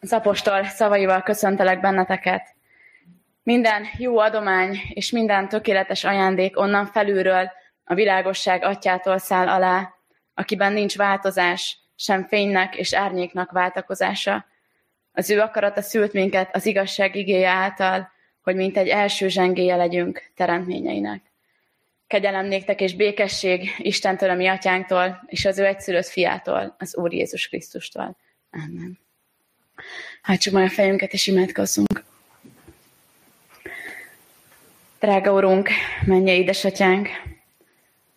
Az apostol szavaival köszöntelek benneteket. Minden jó adomány és minden tökéletes ajándék onnan felülről a világosság atyától száll alá, akiben nincs változás, sem fénynek és árnyéknak váltakozása. Az ő akarata szült minket az igazság igéje által, hogy mint egy első zsengéje legyünk teremtményeinek. Kegyelem néktek és békesség Istentől, a mi atyánktól, és az ő egyszülött fiától, az Úr Jézus Krisztustól. Amen. Majd a fejünket, és imádkozzunk. Drága Urunk, menje édesatyánk,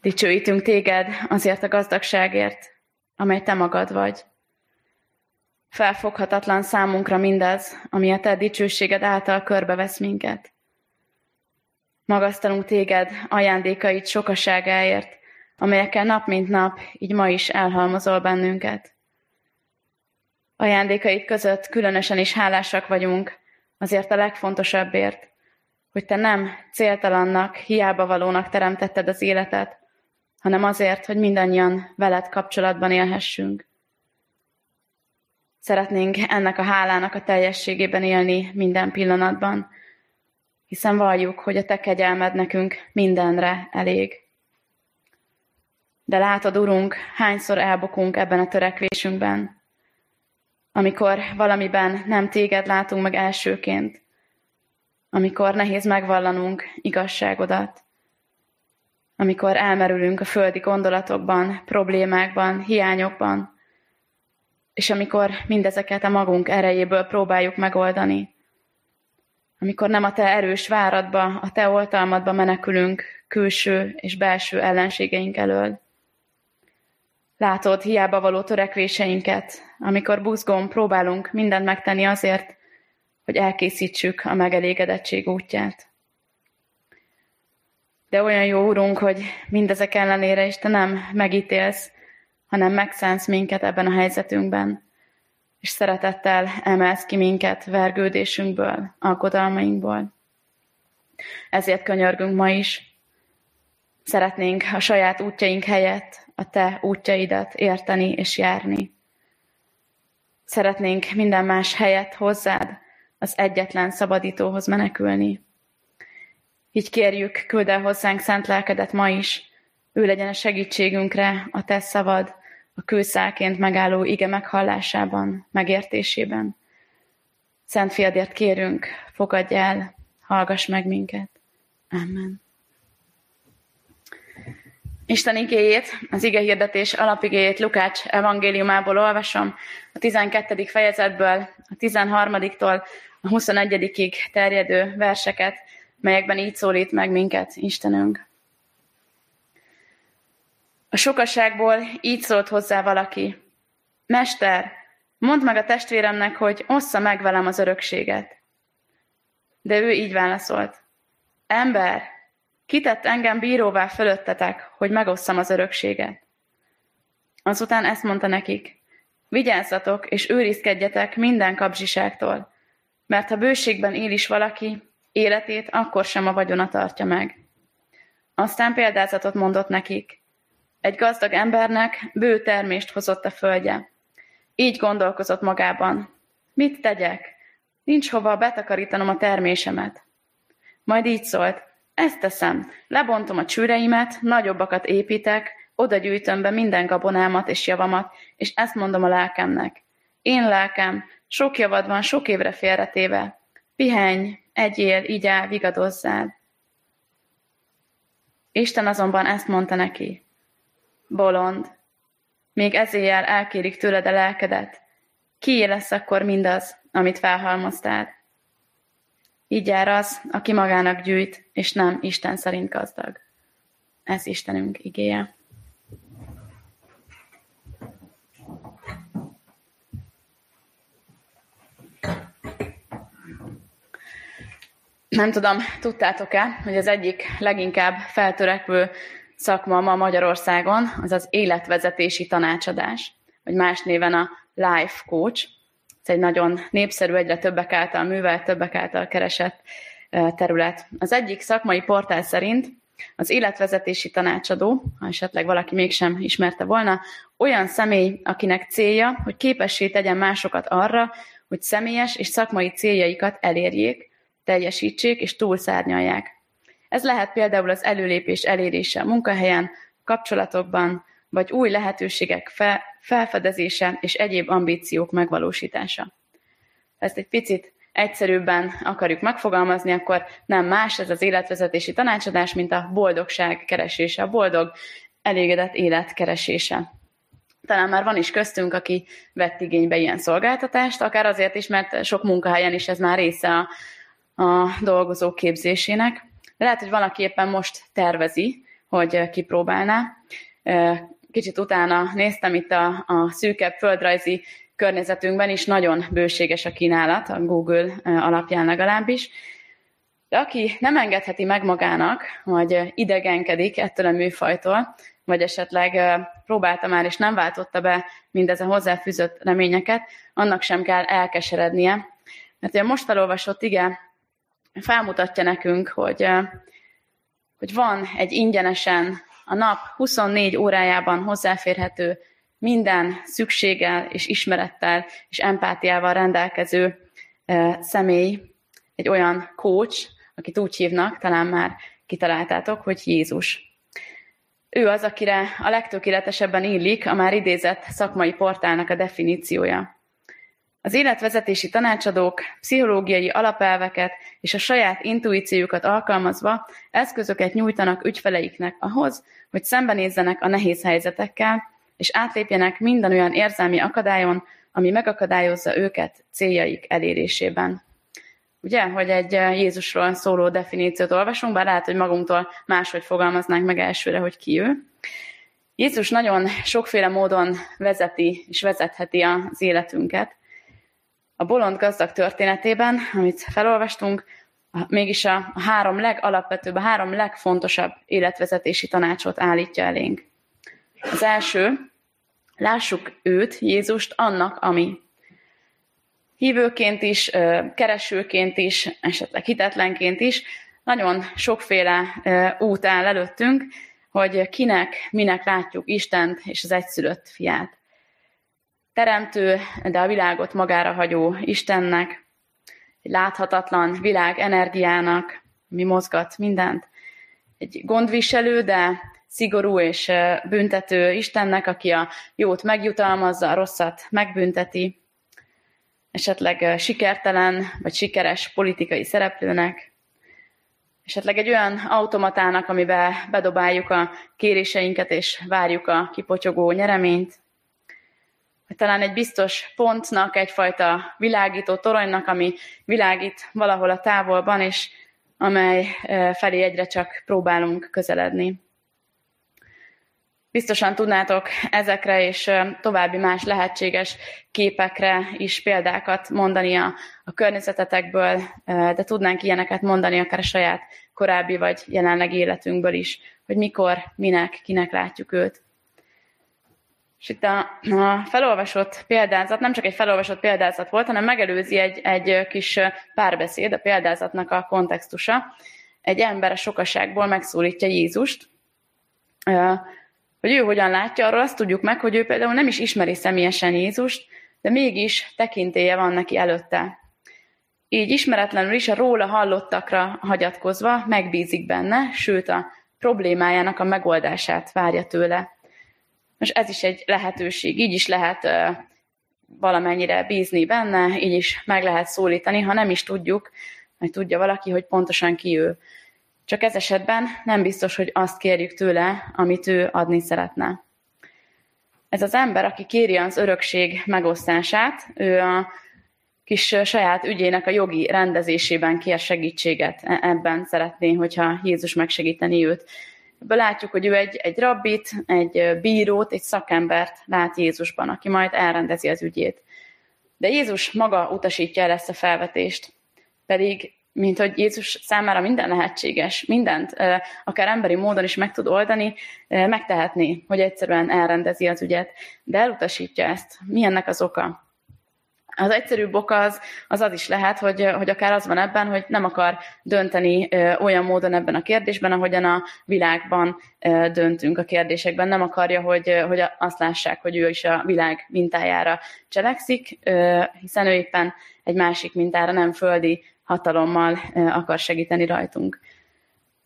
dicsőítünk téged azért a gazdagságért, amely te magad vagy. Felfoghatatlan számunkra mindaz, ami a te dicsőséged által körbevesz minket. Magasztalunk téged ajándékaid sokaságáért, amelyekkel nap mint nap, így ma is elhalmozol bennünket. Ajándékaid között különösen is hálásak vagyunk, azért a legfontosabbért, hogy te nem céltalannak, hiába valónak teremtetted az életet, hanem azért, hogy mindannyian veled kapcsolatban élhessünk. Szeretnénk ennek a hálának a teljességében élni minden pillanatban, hiszen valljuk, hogy a te kegyelmed nekünk mindenre elég. De látod, Urunk, hányszor elbukunk ebben a törekvésünkben, amikor valamiben nem téged látunk meg elsőként, amikor nehéz megvallanunk igazságodat, amikor elmerülünk a földi gondolatokban, problémákban, hiányokban, és amikor mindezeket a magunk erejéből próbáljuk megoldani, amikor nem a te erős váradba, a te oltalmadba menekülünk külső és belső ellenségeink elől. Látod hiába való törekvéseinket, amikor buzgón próbálunk mindent megtenni azért, hogy elkészítsük a megelégedettség útját. De olyan jó, Urunk, hogy mindezek ellenére is Te nem megítélsz, hanem megszánsz minket ebben a helyzetünkben, és szeretettel emelsz ki minket vergődésünkből, aggodalmainkból. Ezért könyörgünk ma is. Szeretnénk a saját útjaink helyett a Te útjaidat érteni és járni. Szeretnénk minden más helyet hozzád, az egyetlen szabadítóhoz menekülni. Így kérjük, küld el hozzánk szent lelkedet ma is, ő legyen a segítségünkre, a te szavad, a kőszálként megálló ige meghallásában, megértésében. Szent fiadért kérünk, fogadj el, hallgass meg minket. Amen. Isten igéjét, az ige hirdetés alapigéjét Lukács evangéliumából olvasom, a 12. fejezetből, a 13-tól a 21 terjedő verseket, melyekben így szólít meg minket Istenünk. A sokaságból így szólt hozzá valaki. Mester, mondd meg a testvéremnek, hogy ossza meg velem az örökséget. De ő így válaszolt. Ember, kitett engem bíróvá fölöttetek, hogy megosszam az örökséget. Azután ezt mondta nekik. Vigyázzatok és őrizkedjetek minden kapzsiságtól, mert ha bőségben él is valaki, életét akkor sem a vagyona tartja meg. Aztán példázatot mondott nekik. Egy gazdag embernek bő termést hozott a földje. Így gondolkozott magában. Mit tegyek? Nincs hova betakarítanom a termésemet. Majd így szólt. Ezt teszem. Lebontom a csűreimet, nagyobbakat építek, oda gyűjtöm be minden gabonámat és javamat, és ezt mondom a lelkemnek. Én lelkem, sok javad van sok évre félretéve. Pihenj, egyél, igyál, vigadozzál. Isten azonban ezt mondta neki. Bolond, még ezéjjel elkérik tőled a lelkedet. Kié lesz akkor mindaz, amit felhalmoztál? Így jár az, aki magának gyűjt, és nem Isten szerint gazdag. Ez Istenünk igéje. Nem tudom, tudtátok-e, hogy az egyik leginkább feltörekvő szakma ma Magyarországon az az életvezetési tanácsadás, vagy más néven a life coach. Ez egy nagyon népszerű, egyre többek által művelt, többek által keresett terület. Az egyik szakmai portál szerint Az életvezetési tanácsadó, ha esetleg valaki mégsem ismerte volna, olyan személy, akinek célja, hogy képessé tegyen másokat arra, hogy személyes és szakmai céljaikat elérjék, teljesítsék és túlszárnyalják. Ez lehet például az előlépés elérése a munkahelyen, kapcsolatokban, vagy új lehetőségek fe, felfedezése és egyéb ambíciók megvalósítása. Ezt egy picit egyszerűbben akarjuk megfogalmazni, akkor nem más ez az életvezetési tanácsadás, mint a boldogság keresése, a boldog, elégedett élet keresése. Talán már van is köztünk, aki vett igénybe ilyen szolgáltatást, akár azért is, mert sok munkahelyen is ez már része a, a dolgozók képzésének. De lehet, hogy valaki éppen most tervezi, hogy kipróbálná. Kicsit utána néztem itt a, a szűkebb földrajzi környezetünkben is nagyon bőséges a kínálat, a Google alapján legalábbis. De aki nem engedheti meg magának, vagy idegenkedik ettől a műfajtól, vagy esetleg próbálta már és nem váltotta be mindezen hozzáfűzött reményeket, annak sem kell elkeserednie. Mert a most felolvasott ige felmutatja nekünk, hogy, hogy van egy ingyenesen a nap 24 órájában hozzáférhető minden szükséggel és ismerettel és empátiával rendelkező személy, egy olyan coach, akit úgy hívnak, talán már kitaláltátok, hogy Jézus. Ő az, akire a legtökéletesebben illik a már idézett szakmai portálnak a definíciója. Az életvezetési tanácsadók pszichológiai alapelveket és a saját intuíciójukat alkalmazva eszközöket nyújtanak ügyfeleiknek ahhoz, hogy szembenézzenek a nehéz helyzetekkel, és átlépjenek minden olyan érzelmi akadályon, ami megakadályozza őket céljaik elérésében. Ugye, hogy egy Jézusról szóló definíciót olvasunk, bár lehet, hogy magunktól máshogy fogalmaznánk meg elsőre, hogy ki ő. Jézus nagyon sokféle módon vezeti és vezetheti az életünket. A bolond gazdag történetében, amit felolvastunk, mégis a három legalapvetőbb, a három legfontosabb életvezetési tanácsot állítja elénk. Az első, lássuk őt, Jézust annak, ami. Hívőként is, keresőként is, esetleg hitetlenként is, nagyon sokféle út áll előttünk, hogy kinek, minek látjuk Istent és az egyszülött fiát. Teremtő, de a világot magára hagyó Istennek, egy láthatatlan világ energiának, mi mozgat mindent, egy gondviselő, de szigorú és büntető Istennek, aki a jót megjutalmazza, a rosszat megbünteti, esetleg sikertelen vagy sikeres politikai szereplőnek, esetleg egy olyan automatának, amiben bedobáljuk a kéréseinket és várjuk a kipocsogó nyereményt, talán egy biztos pontnak, egyfajta világító toronynak, ami világít valahol a távolban, és amely felé egyre csak próbálunk közeledni. Biztosan tudnátok ezekre és további más lehetséges képekre is példákat mondani a, a környezetetekből, de tudnánk ilyeneket mondani akár a saját korábbi vagy jelenleg életünkből is, hogy mikor, minek, kinek látjuk őt. És itt a, a felolvasott példázat nem csak egy felolvasott példázat volt, hanem megelőzi egy, egy kis párbeszéd, a példázatnak a kontextusa. Egy ember a sokaságból megszólítja Jézust, hogy ő hogyan látja, arról azt tudjuk meg, hogy ő például nem is ismeri személyesen Jézust, de mégis tekintélye van neki előtte. Így ismeretlenül is a róla hallottakra hagyatkozva megbízik benne, sőt a problémájának a megoldását várja tőle. Most ez is egy lehetőség, így is lehet valamennyire bízni benne, így is meg lehet szólítani, ha nem is tudjuk, hogy tudja valaki, hogy pontosan ki ő. Csak ez esetben nem biztos, hogy azt kérjük tőle, amit ő adni szeretne. Ez az ember, aki kéri az örökség megosztását, ő a kis saját ügyének a jogi rendezésében kér segítséget. E- ebben szeretné, hogyha Jézus megsegíteni őt. Ebből látjuk, hogy ő egy, egy rabbit, egy bírót, egy szakembert lát Jézusban, aki majd elrendezi az ügyét. De Jézus maga utasítja el ezt a felvetést. Pedig mint hogy Jézus számára minden lehetséges, mindent, akár emberi módon is meg tud oldani, megtehetné, hogy egyszerűen elrendezi az ügyet, de elutasítja ezt. Mi ennek az oka? Az egyszerűbb ok az, az az is lehet, hogy, hogy akár az van ebben, hogy nem akar dönteni olyan módon ebben a kérdésben, ahogyan a világban döntünk a kérdésekben. Nem akarja, hogy, hogy azt lássák, hogy ő is a világ mintájára cselekszik, hiszen ő éppen egy másik mintára, nem földi hatalommal akar segíteni rajtunk.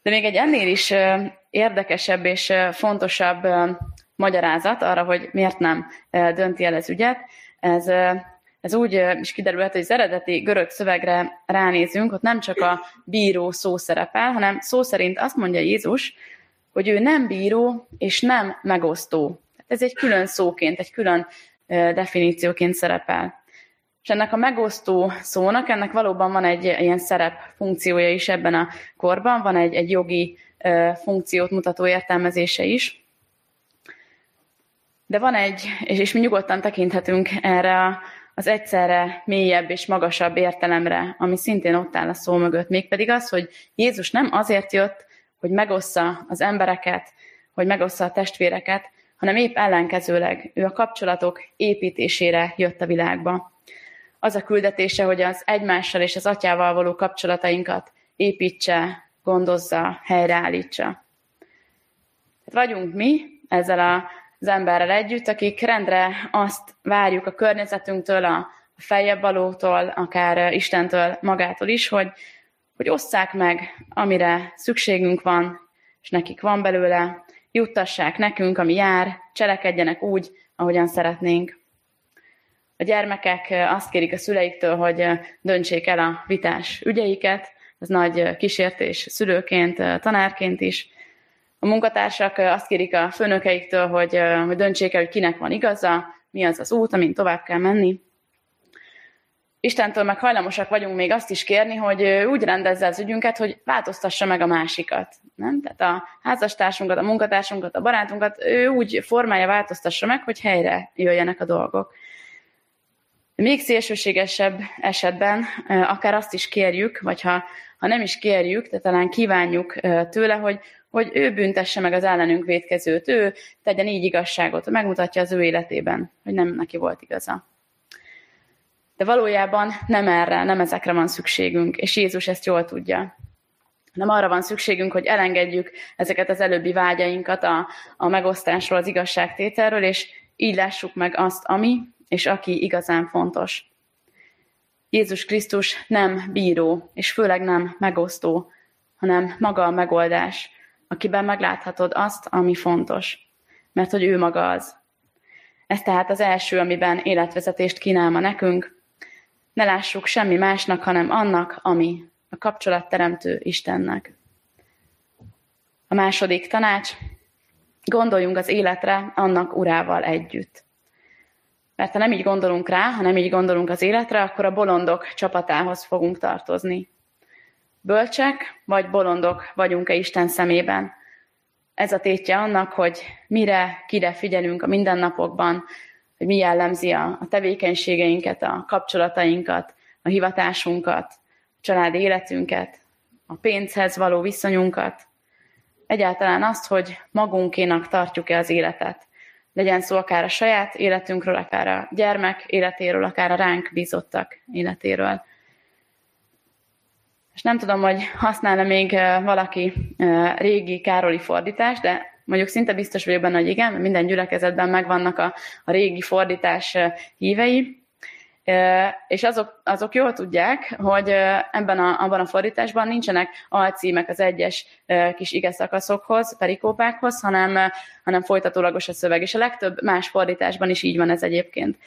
De még egy ennél is érdekesebb és fontosabb magyarázat arra, hogy miért nem dönti el ez ügyet, ez ez úgy is kiderülhet, hogy az eredeti görög szövegre ránézünk, ott nem csak a bíró szó szerepel, hanem szó szerint azt mondja Jézus, hogy ő nem bíró és nem megosztó. Ez egy külön szóként, egy külön definícióként szerepel. És ennek a megosztó szónak, ennek valóban van egy ilyen szerep funkciója is ebben a korban, van egy, egy jogi funkciót mutató értelmezése is. De van egy, és, és mi nyugodtan tekinthetünk erre a az egyszerre mélyebb és magasabb értelemre, ami szintén ott áll a szó mögött, mégpedig az, hogy Jézus nem azért jött, hogy megossza az embereket, hogy megossza a testvéreket, hanem épp ellenkezőleg ő a kapcsolatok építésére jött a világba. Az a küldetése, hogy az egymással és az atyával való kapcsolatainkat építse, gondozza, helyreállítsa. Vagyunk mi ezzel a az emberrel együtt, akik rendre azt várjuk a környezetünktől, a feljebb valótól, akár Istentől magától is, hogy, hogy osszák meg, amire szükségünk van, és nekik van belőle, juttassák nekünk, ami jár, cselekedjenek úgy, ahogyan szeretnénk. A gyermekek azt kérik a szüleiktől, hogy döntsék el a vitás ügyeiket, ez nagy kísértés szülőként, tanárként is, a munkatársak azt kérik a főnökeiktől, hogy, hogy döntsék el, hogy kinek van igaza, mi az az út, amin tovább kell menni. Istentől meg hajlamosak vagyunk még azt is kérni, hogy úgy rendezze az ügyünket, hogy változtassa meg a másikat. Nem? Tehát a házastársunkat, a munkatársunkat, a barátunkat ő úgy formája változtassa meg, hogy helyre jöjjenek a dolgok. Még szélsőségesebb esetben akár azt is kérjük, vagy ha, ha nem is kérjük, de talán kívánjuk tőle, hogy hogy ő büntesse meg az ellenünk védkezőt, ő tegyen így igazságot, megmutatja az ő életében, hogy nem neki volt igaza. De valójában nem erre, nem ezekre van szükségünk, és Jézus ezt jól tudja. Nem arra van szükségünk, hogy elengedjük ezeket az előbbi vágyainkat a, a megosztásról, az igazságtételről, és így lássuk meg azt, ami és aki igazán fontos. Jézus Krisztus nem bíró, és főleg nem megosztó, hanem maga a megoldás, akiben megláthatod azt, ami fontos. Mert hogy ő maga az. Ez tehát az első, amiben életvezetést kínál ma nekünk. Ne lássuk semmi másnak, hanem annak, ami a kapcsolatteremtő Istennek. A második tanács, gondoljunk az életre annak urával együtt. Mert ha nem így gondolunk rá, ha nem így gondolunk az életre, akkor a bolondok csapatához fogunk tartozni. Bölcsek vagy bolondok vagyunk-e Isten szemében? Ez a tétje annak, hogy mire, kire figyelünk a mindennapokban, hogy mi jellemzi a, a tevékenységeinket, a kapcsolatainkat, a hivatásunkat, a családi életünket, a pénzhez való viszonyunkat. Egyáltalán azt, hogy magunkénak tartjuk-e az életet. Legyen szó akár a saját életünkről, akár a gyermek életéről, akár a ránk bízottak életéről. És nem tudom, hogy használna még valaki régi Károli fordítást, de mondjuk szinte biztos vagyok benne, hogy igen, minden gyülekezetben megvannak a, a régi fordítás hívei, és azok, azok jól tudják, hogy ebben a, abban a fordításban nincsenek alcímek az egyes kis ige szakaszokhoz, perikópákhoz, hanem, hanem folytatólagos a szöveg, és a legtöbb más fordításban is így van ez egyébként.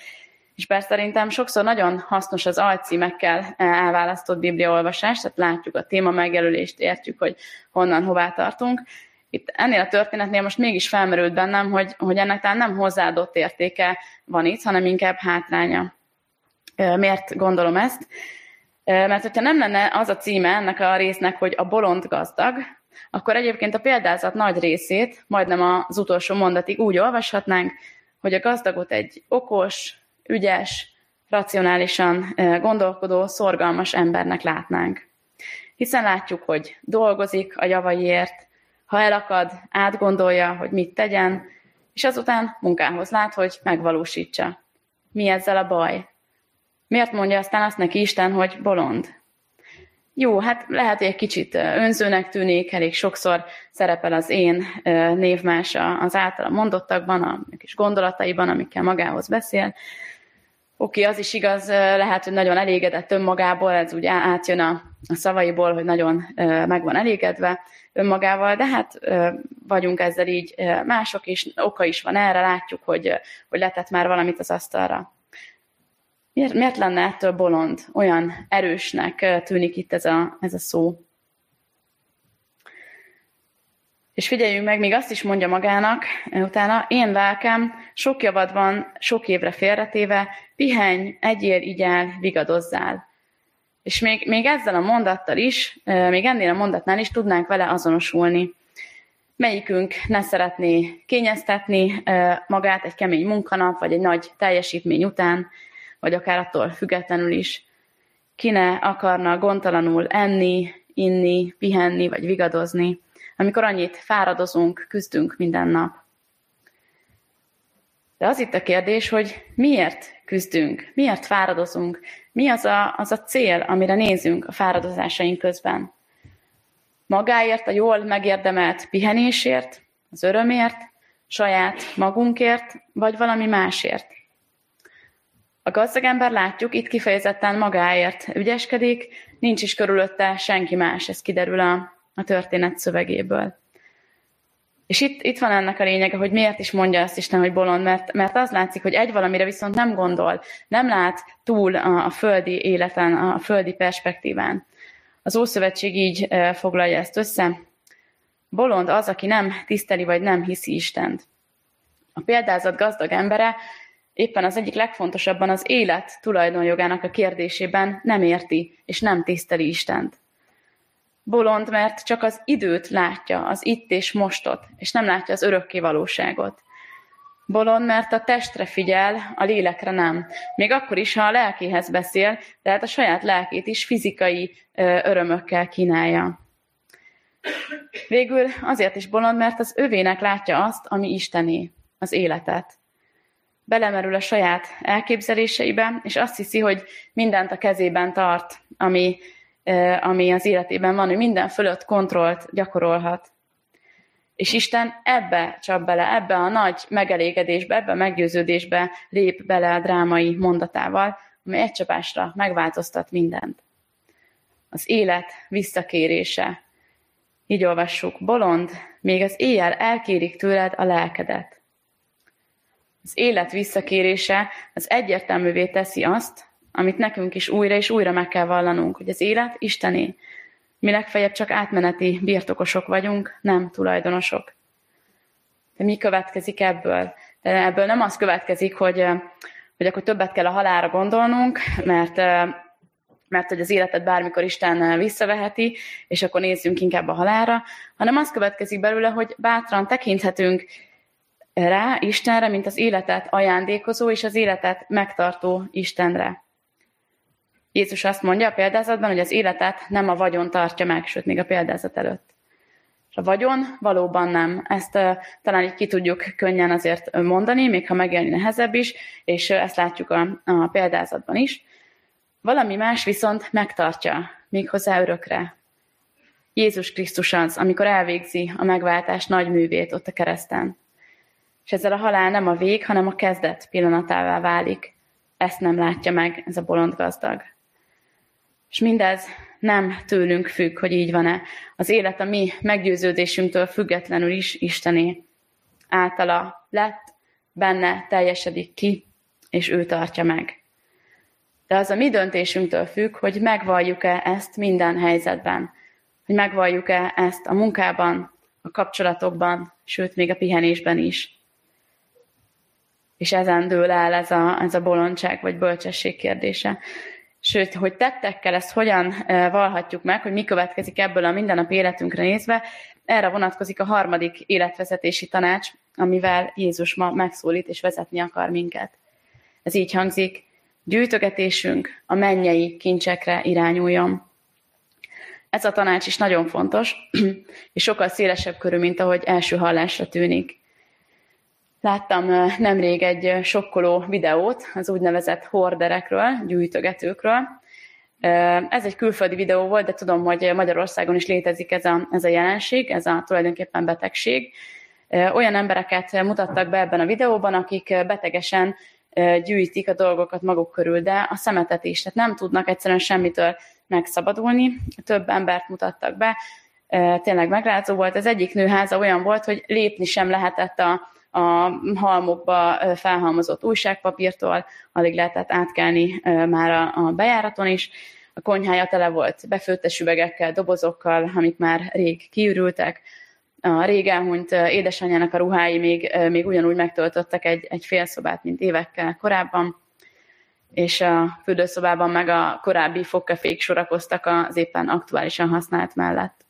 És persze szerintem sokszor nagyon hasznos az alcímekkel elválasztott bibliaolvasás, tehát látjuk a téma megjelölést, értjük, hogy honnan, hová tartunk. Itt ennél a történetnél most mégis felmerült bennem, hogy, hogy ennek talán nem hozzáadott értéke van itt, hanem inkább hátránya. Miért gondolom ezt? Mert hogyha nem lenne az a címe ennek a résznek, hogy a bolond gazdag, akkor egyébként a példázat nagy részét, majdnem az utolsó mondatig úgy olvashatnánk, hogy a gazdagot egy okos, ügyes, racionálisan gondolkodó, szorgalmas embernek látnánk. Hiszen látjuk, hogy dolgozik a javaiért, ha elakad, átgondolja, hogy mit tegyen, és azután munkához lát, hogy megvalósítsa. Mi ezzel a baj? Miért mondja aztán azt neki Isten, hogy bolond? Jó, hát lehet, hogy egy kicsit önzőnek tűnik, elég sokszor szerepel az én névmás az általa mondottakban, a kis gondolataiban, amikkel magához beszél. Oké, az is igaz, lehet, hogy nagyon elégedett önmagából, ez úgy átjön a, a szavaiból, hogy nagyon meg van elégedve önmagával, de hát vagyunk ezzel így mások is, oka is van erre, látjuk, hogy, hogy letett már valamit az asztalra. Miért, miért lenne ettől bolond? Olyan erősnek tűnik itt ez a, ez a szó. És figyeljünk meg, még azt is mondja magának utána, én lelkem, sok javad van, sok évre félretéve, pihenj, egyél, igyál, vigadozzál. És még, még ezzel a mondattal is, még ennél a mondatnál is tudnánk vele azonosulni. Melyikünk ne szeretné kényeztetni magát egy kemény munkanap, vagy egy nagy teljesítmény után, vagy akár attól függetlenül is. Ki ne akarna gondtalanul enni, inni, pihenni, vagy vigadozni, amikor annyit fáradozunk, küzdünk minden nap. De az itt a kérdés, hogy miért küzdünk, miért fáradozunk, mi az a, az a cél, amire nézünk a fáradozásaink közben. Magáért, a jól megérdemelt pihenésért, az örömért, saját magunkért, vagy valami másért. A gazdag ember látjuk, itt kifejezetten magáért ügyeskedik, nincs is körülötte senki más, ez kiderül a, a történet szövegéből. És itt, itt van ennek a lényege, hogy miért is mondja ezt Isten, hogy bolond, mert, mert az látszik, hogy egy valamire viszont nem gondol, nem lát túl a, a földi életen, a földi perspektíván. Az Ószövetség így e, foglalja ezt össze. Bolond az, aki nem tiszteli vagy nem hiszi Istent. A példázat gazdag embere éppen az egyik legfontosabban az élet tulajdonjogának a kérdésében nem érti és nem tiszteli Istent. Bolond, mert csak az időt látja, az itt és mostot, és nem látja az örökké valóságot. Bolond, mert a testre figyel, a lélekre nem. Még akkor is, ha a lelkéhez beszél, de hát a saját lelkét is fizikai örömökkel kínálja. Végül azért is bolond, mert az övének látja azt, ami Istené, az életet belemerül a saját elképzeléseibe, és azt hiszi, hogy mindent a kezében tart, ami, ami az életében van, hogy minden fölött kontrollt gyakorolhat. És Isten ebbe csap bele, ebbe a nagy megelégedésbe, ebbe a meggyőződésbe lép bele a drámai mondatával, ami egy csapásra megváltoztat mindent. Az élet visszakérése. Így olvassuk, bolond, még az éjjel elkérik tőled a lelkedet. Az élet visszakérése az egyértelművé teszi azt, amit nekünk is újra és újra meg kell vallanunk, hogy az élet Istené. Mi legfeljebb csak átmeneti birtokosok vagyunk, nem tulajdonosok. De mi következik ebből? De ebből nem az következik, hogy, hogy akkor többet kell a halára gondolnunk, mert, mert hogy az életet bármikor Isten visszaveheti, és akkor nézzünk inkább a halára, hanem az következik belőle, hogy bátran tekinthetünk rá, Istenre, mint az életet ajándékozó és az életet megtartó Istenre. Jézus azt mondja a példázatban, hogy az életet nem a vagyon tartja meg, sőt, még a példázat előtt. És a vagyon valóban nem. Ezt uh, talán így ki tudjuk könnyen azért mondani, még ha megélni nehezebb is, és uh, ezt látjuk a, a példázatban is. Valami más viszont megtartja, méghozzá örökre. Jézus Krisztus az, amikor elvégzi a megváltás nagy művét ott a kereszten. És ezzel a halál nem a vég, hanem a kezdet pillanatává válik. Ezt nem látja meg ez a bolond gazdag. És mindez nem tőlünk függ, hogy így van-e. Az élet a mi meggyőződésünktől függetlenül is Istené. Általa lett, benne teljesedik ki, és ő tartja meg. De az a mi döntésünktől függ, hogy megvalljuk-e ezt minden helyzetben. Hogy megvalljuk-e ezt a munkában, a kapcsolatokban, sőt, még a pihenésben is és ezen dől el ez a, ez a bolondság vagy bölcsesség kérdése. Sőt, hogy tettekkel ezt hogyan valhatjuk meg, hogy mi következik ebből a mindennap életünkre nézve, erre vonatkozik a harmadik életvezetési tanács, amivel Jézus ma megszólít és vezetni akar minket. Ez így hangzik, gyűjtögetésünk a mennyei kincsekre irányuljon. Ez a tanács is nagyon fontos, és sokkal szélesebb körül, mint ahogy első hallásra tűnik. Láttam nemrég egy sokkoló videót az úgynevezett horderekről, gyűjtögetőkről. Ez egy külföldi videó volt, de tudom, hogy Magyarországon is létezik ez a, ez a jelenség, ez a tulajdonképpen betegség. Olyan embereket mutattak be ebben a videóban, akik betegesen gyűjtik a dolgokat maguk körül, de a szemetet is, tehát nem tudnak egyszerűen semmitől megszabadulni. Több embert mutattak be, tényleg megrázó volt. Az egyik nőháza olyan volt, hogy lépni sem lehetett a, a halmokba felhalmozott újságpapírtól, alig lehetett átkelni már a, bejáraton is. A konyhája tele volt befőttes üvegekkel, dobozokkal, amik már rég kiürültek. A rég elhunyt édesanyjának a ruhái még, még ugyanúgy megtöltöttek egy, egy fél szobát, mint évekkel korábban és a fürdőszobában meg a korábbi fogkefék sorakoztak az éppen aktuálisan használt mellett.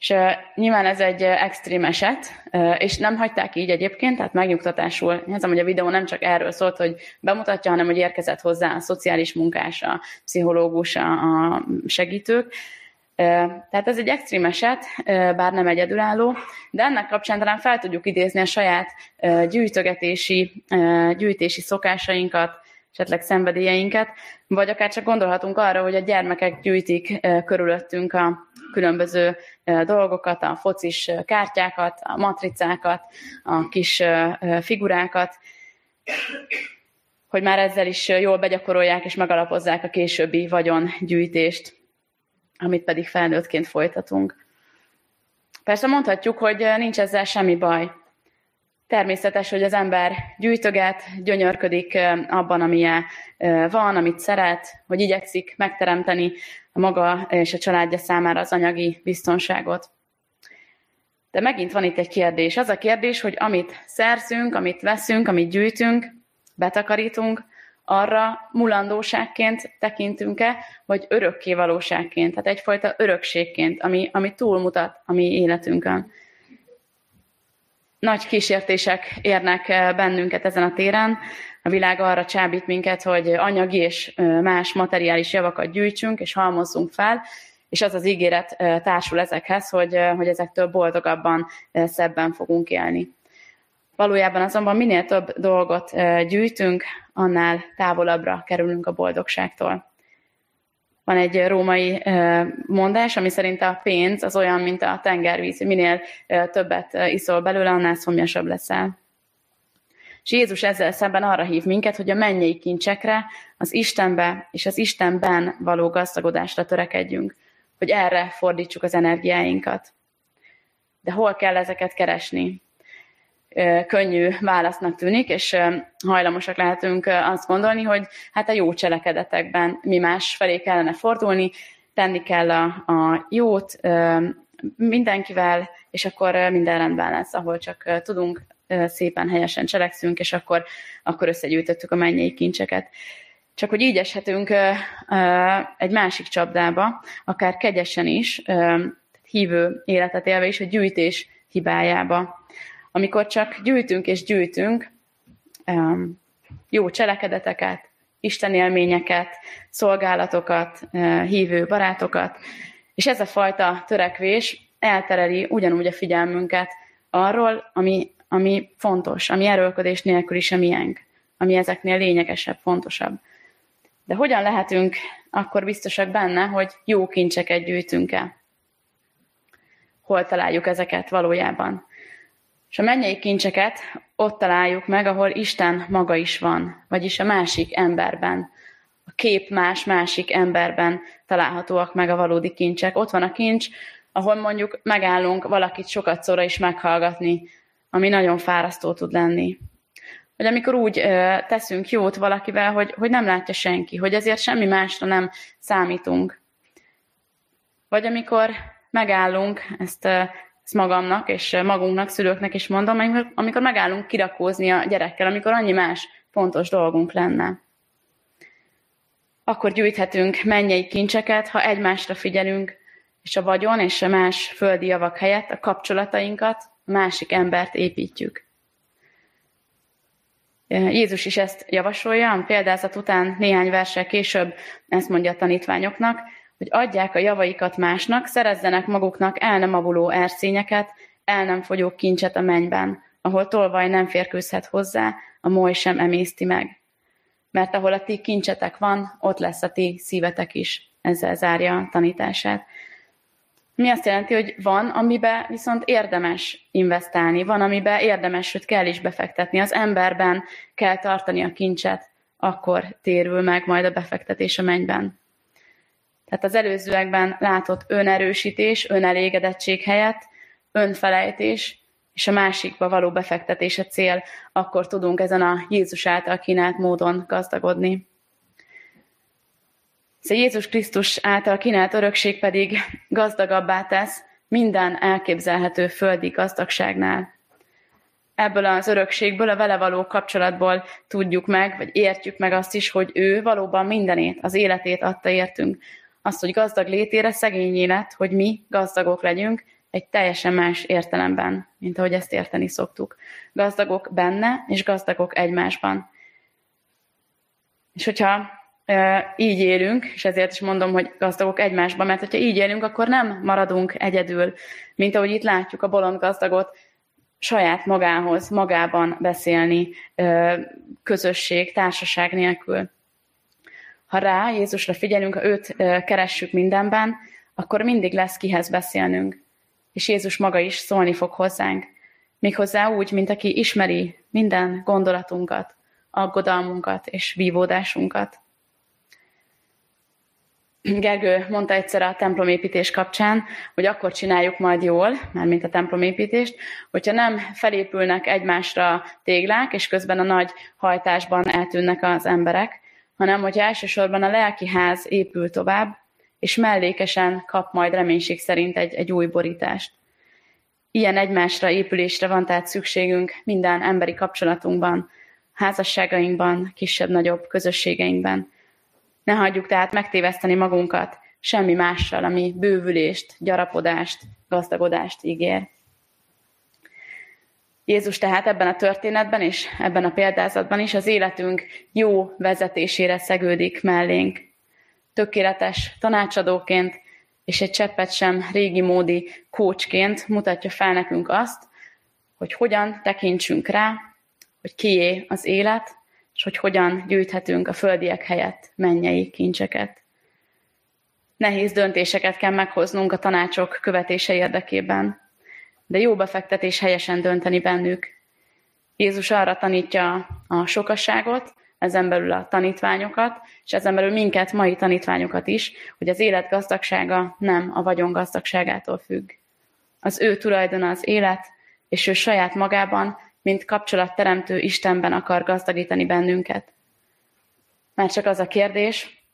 És nyilván ez egy extrém eset, és nem hagyták így egyébként, tehát megnyugtatásul. Hiszem, hogy a videó nem csak erről szólt, hogy bemutatja, hanem hogy érkezett hozzá a szociális munkás, a pszichológus, a segítők. Tehát ez egy extrém eset, bár nem egyedülálló, de ennek kapcsán talán fel tudjuk idézni a saját gyűjtögetési, gyűjtési szokásainkat, esetleg szenvedélyeinket, vagy akár csak gondolhatunk arra, hogy a gyermekek gyűjtik körülöttünk a különböző dolgokat, a focis kártyákat, a matricákat, a kis figurákat, hogy már ezzel is jól begyakorolják és megalapozzák a későbbi vagyongyűjtést, amit pedig felnőttként folytatunk. Persze mondhatjuk, hogy nincs ezzel semmi baj. Természetes, hogy az ember gyűjtöget, gyönyörködik abban, amilyen van, amit szeret, hogy igyekszik megteremteni a maga és a családja számára az anyagi biztonságot. De megint van itt egy kérdés. Az a kérdés, hogy amit szerzünk, amit veszünk, amit gyűjtünk, betakarítunk, arra mulandóságként tekintünk-e, vagy örökké valóságként, tehát egyfajta örökségként, ami, ami túlmutat a mi életünkön nagy kísértések érnek eh, bennünket ezen a téren. A világ arra csábít minket, hogy anyagi és más materiális javakat gyűjtsünk és halmozzunk fel, és az az ígéret eh, társul ezekhez, hogy, eh, hogy ezektől boldogabban, szebben fogunk élni. Valójában azonban minél több dolgot gyűjtünk, annál távolabbra kerülünk a boldogságtól. Van egy római mondás, ami szerint a pénz az olyan, mint a tengervíz, minél többet iszol belőle, annál szomjasabb leszel. És Jézus ezzel szemben arra hív minket, hogy a mennyei kincsekre, az Istenbe és az Istenben való gazdagodásra törekedjünk, hogy erre fordítsuk az energiáinkat. De hol kell ezeket keresni? Könnyű válasznak tűnik, és hajlamosak lehetünk azt gondolni, hogy hát a jó cselekedetekben mi más felé kellene fordulni, tenni kell a, a jót mindenkivel, és akkor minden rendben lesz, ahol csak tudunk, szépen helyesen cselekszünk, és akkor, akkor összegyűjtöttük a mennyei kincseket. Csak hogy így eshetünk egy másik csapdába, akár kegyesen is, hívő életet élve is, a gyűjtés hibájába amikor csak gyűjtünk és gyűjtünk jó cselekedeteket, Isten élményeket, szolgálatokat, uh, hívő barátokat, és ez a fajta törekvés eltereli ugyanúgy a figyelmünket arról, ami, ami fontos, ami erőlködés nélkül is a miénk, ami ezeknél lényegesebb, fontosabb. De hogyan lehetünk akkor biztosak benne, hogy jó kincseket gyűjtünk-e? Hol találjuk ezeket valójában? És a mennyei kincseket ott találjuk meg, ahol Isten maga is van, vagyis a másik emberben. A kép más másik emberben találhatóak meg a valódi kincsek. Ott van a kincs, ahol mondjuk megállunk valakit sokat szóra is meghallgatni, ami nagyon fárasztó tud lenni. Vagy amikor úgy ö, teszünk jót valakivel, hogy, hogy nem látja senki, hogy ezért semmi másra nem számítunk. Vagy amikor megállunk, ezt ezt magamnak és magunknak, szülőknek is mondom, amikor, amikor megállunk kirakózni a gyerekkel, amikor annyi más fontos dolgunk lenne. Akkor gyűjthetünk mennyei kincseket, ha egymásra figyelünk, és a vagyon és a más földi javak helyett a kapcsolatainkat, a másik embert építjük. Jézus is ezt javasolja, a példázat után néhány versel később ezt mondja a tanítványoknak, hogy adják a javaikat másnak, szerezzenek maguknak el nem avuló erszényeket, el nem fogyó kincset a mennyben, ahol tolvaj nem férkőzhet hozzá, a moly sem emészti meg. Mert ahol a ti kincsetek van, ott lesz a ti szívetek is. Ezzel zárja a tanítását. Mi azt jelenti, hogy van, amiben viszont érdemes investálni, van, amiben érdemes, sőt kell is befektetni. Az emberben kell tartani a kincset, akkor térül meg majd a befektetés a mennyben. Tehát az előzőekben látott önerősítés, önelégedettség helyett önfelejtés és a másikba való befektetés a cél, akkor tudunk ezen a Jézus által kínált módon gazdagodni. A Jézus Krisztus által kínált örökség pedig gazdagabbá tesz minden elképzelhető földi gazdagságnál. Ebből az örökségből, a vele való kapcsolatból tudjuk meg, vagy értjük meg azt is, hogy ő valóban mindenét, az életét adta értünk. Azt, hogy gazdag létére szegény élet, hogy mi gazdagok legyünk, egy teljesen más értelemben, mint ahogy ezt érteni szoktuk. Gazdagok benne, és gazdagok egymásban. És hogyha így élünk, és ezért is mondom, hogy gazdagok egymásban, mert hogyha így élünk, akkor nem maradunk egyedül, mint ahogy itt látjuk a bolond gazdagot, saját magához, magában beszélni, közösség, társaság nélkül. Ha rá, Jézusra figyelünk, ha őt keressük mindenben, akkor mindig lesz kihez beszélnünk. És Jézus maga is szólni fog hozzánk. Méghozzá úgy, mint aki ismeri minden gondolatunkat, aggodalmunkat és vívódásunkat. Gergő mondta egyszer a templomépítés kapcsán, hogy akkor csináljuk majd jól, mint a templomépítést, hogyha nem felépülnek egymásra téglák, és közben a nagy hajtásban eltűnnek az emberek, hanem hogyha elsősorban a lelki ház épül tovább, és mellékesen kap majd reménység szerint egy, egy új borítást. Ilyen egymásra épülésre van tehát szükségünk minden emberi kapcsolatunkban, házasságainkban, kisebb-nagyobb közösségeinkben. Ne hagyjuk tehát megtéveszteni magunkat semmi mással, ami bővülést, gyarapodást, gazdagodást ígér. Jézus tehát ebben a történetben és ebben a példázatban is az életünk jó vezetésére szegődik mellénk. Tökéletes tanácsadóként és egy cseppet sem régi módi kócsként mutatja fel nekünk azt, hogy hogyan tekintsünk rá, hogy kié az élet, és hogy hogyan gyűjthetünk a földiek helyett mennyei kincseket. Nehéz döntéseket kell meghoznunk a tanácsok követése érdekében, de jó befektetés helyesen dönteni bennük. Jézus arra tanítja a sokasságot, ezen belül a tanítványokat, és ezen belül minket, mai tanítványokat is, hogy az élet gazdagsága nem a vagyon gazdagságától függ. Az ő tulajdona az élet, és ő saját magában mint kapcsolatteremtő Istenben akar gazdagítani bennünket. Már csak az a kérdés,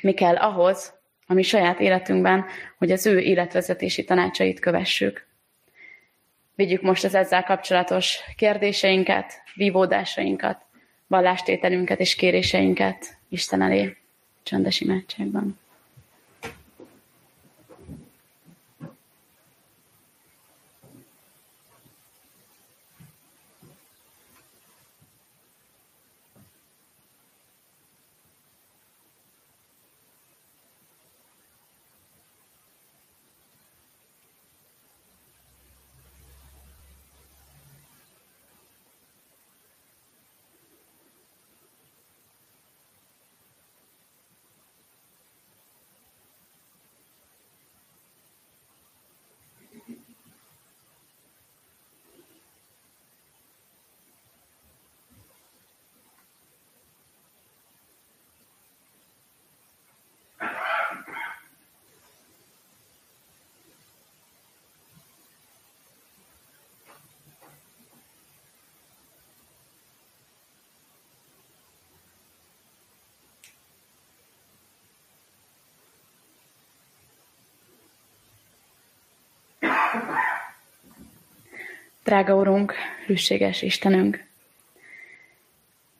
mi kell ahhoz, ami saját életünkben, hogy az ő életvezetési tanácsait kövessük. Vigyük most az ezzel kapcsolatos kérdéseinket, vívódásainkat, vallástételünket és kéréseinket Isten elé csendes imádságban. Drága Urunk, hűséges Istenünk,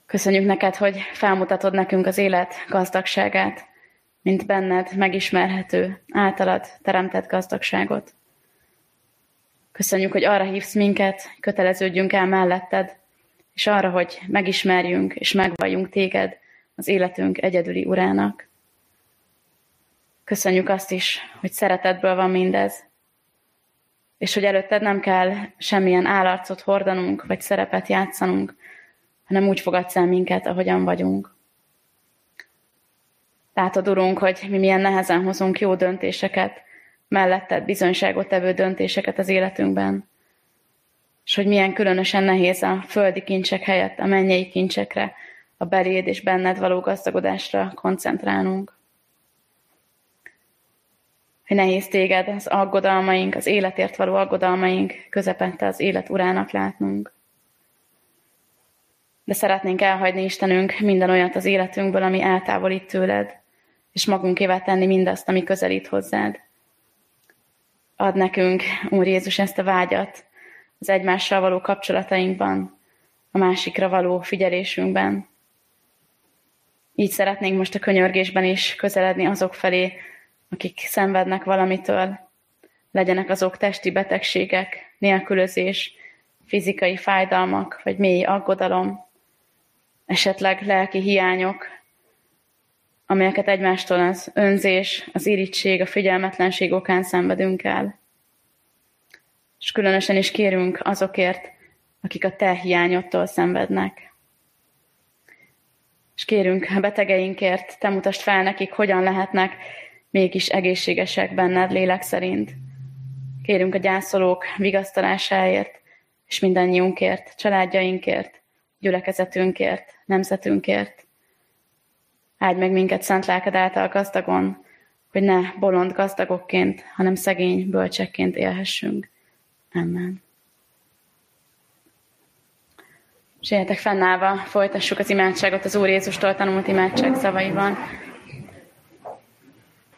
köszönjük neked, hogy felmutatod nekünk az élet gazdagságát, mint benned megismerhető, általad teremtett gazdagságot. Köszönjük, hogy arra hívsz minket, köteleződjünk el melletted, és arra, hogy megismerjünk és megvalljunk téged az életünk egyedüli urának. Köszönjük azt is, hogy szeretetből van mindez, és hogy előtted nem kell semmilyen állarcot hordanunk, vagy szerepet játszanunk, hanem úgy fogadsz el minket, ahogyan vagyunk. Látod, Urunk, hogy mi milyen nehezen hozunk jó döntéseket, melletted bizonyságot tevő döntéseket az életünkben, és hogy milyen különösen nehéz a földi kincsek helyett a mennyei kincsekre, a beléd és benned való gazdagodásra koncentrálnunk. Hogy nehéz téged az aggodalmaink, az életért való aggodalmaink közepette az élet urának látnunk. De szeretnénk elhagyni Istenünk minden olyat az életünkből, ami eltávolít tőled, és magunkével tenni mindazt, ami közelít hozzád. Ad nekünk, Úr Jézus, ezt a vágyat az egymással való kapcsolatainkban, a másikra való figyelésünkben. Így szeretnénk most a könyörgésben is közeledni azok felé, akik szenvednek valamitől, legyenek azok testi betegségek, nélkülözés, fizikai fájdalmak, vagy mély aggodalom, esetleg lelki hiányok, amelyeket egymástól az önzés, az irítség, a figyelmetlenség okán szenvedünk el. És különösen is kérünk azokért, akik a te hiányodtól szenvednek. És kérünk a betegeinkért, te mutasd fel nekik, hogyan lehetnek mégis egészségesek benned lélek szerint. Kérünk a gyászolók vigasztalásáért, és mindannyiunkért, családjainkért, gyülekezetünkért, nemzetünkért. Áldj meg minket szent lelked által gazdagon, hogy ne bolond gazdagokként, hanem szegény bölcsekként élhessünk. Amen. És fennállva, folytassuk az imádságot az Úr Jézustól tanult imádság szavaival.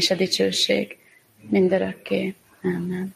és a dicsőség mindörökké. Amen.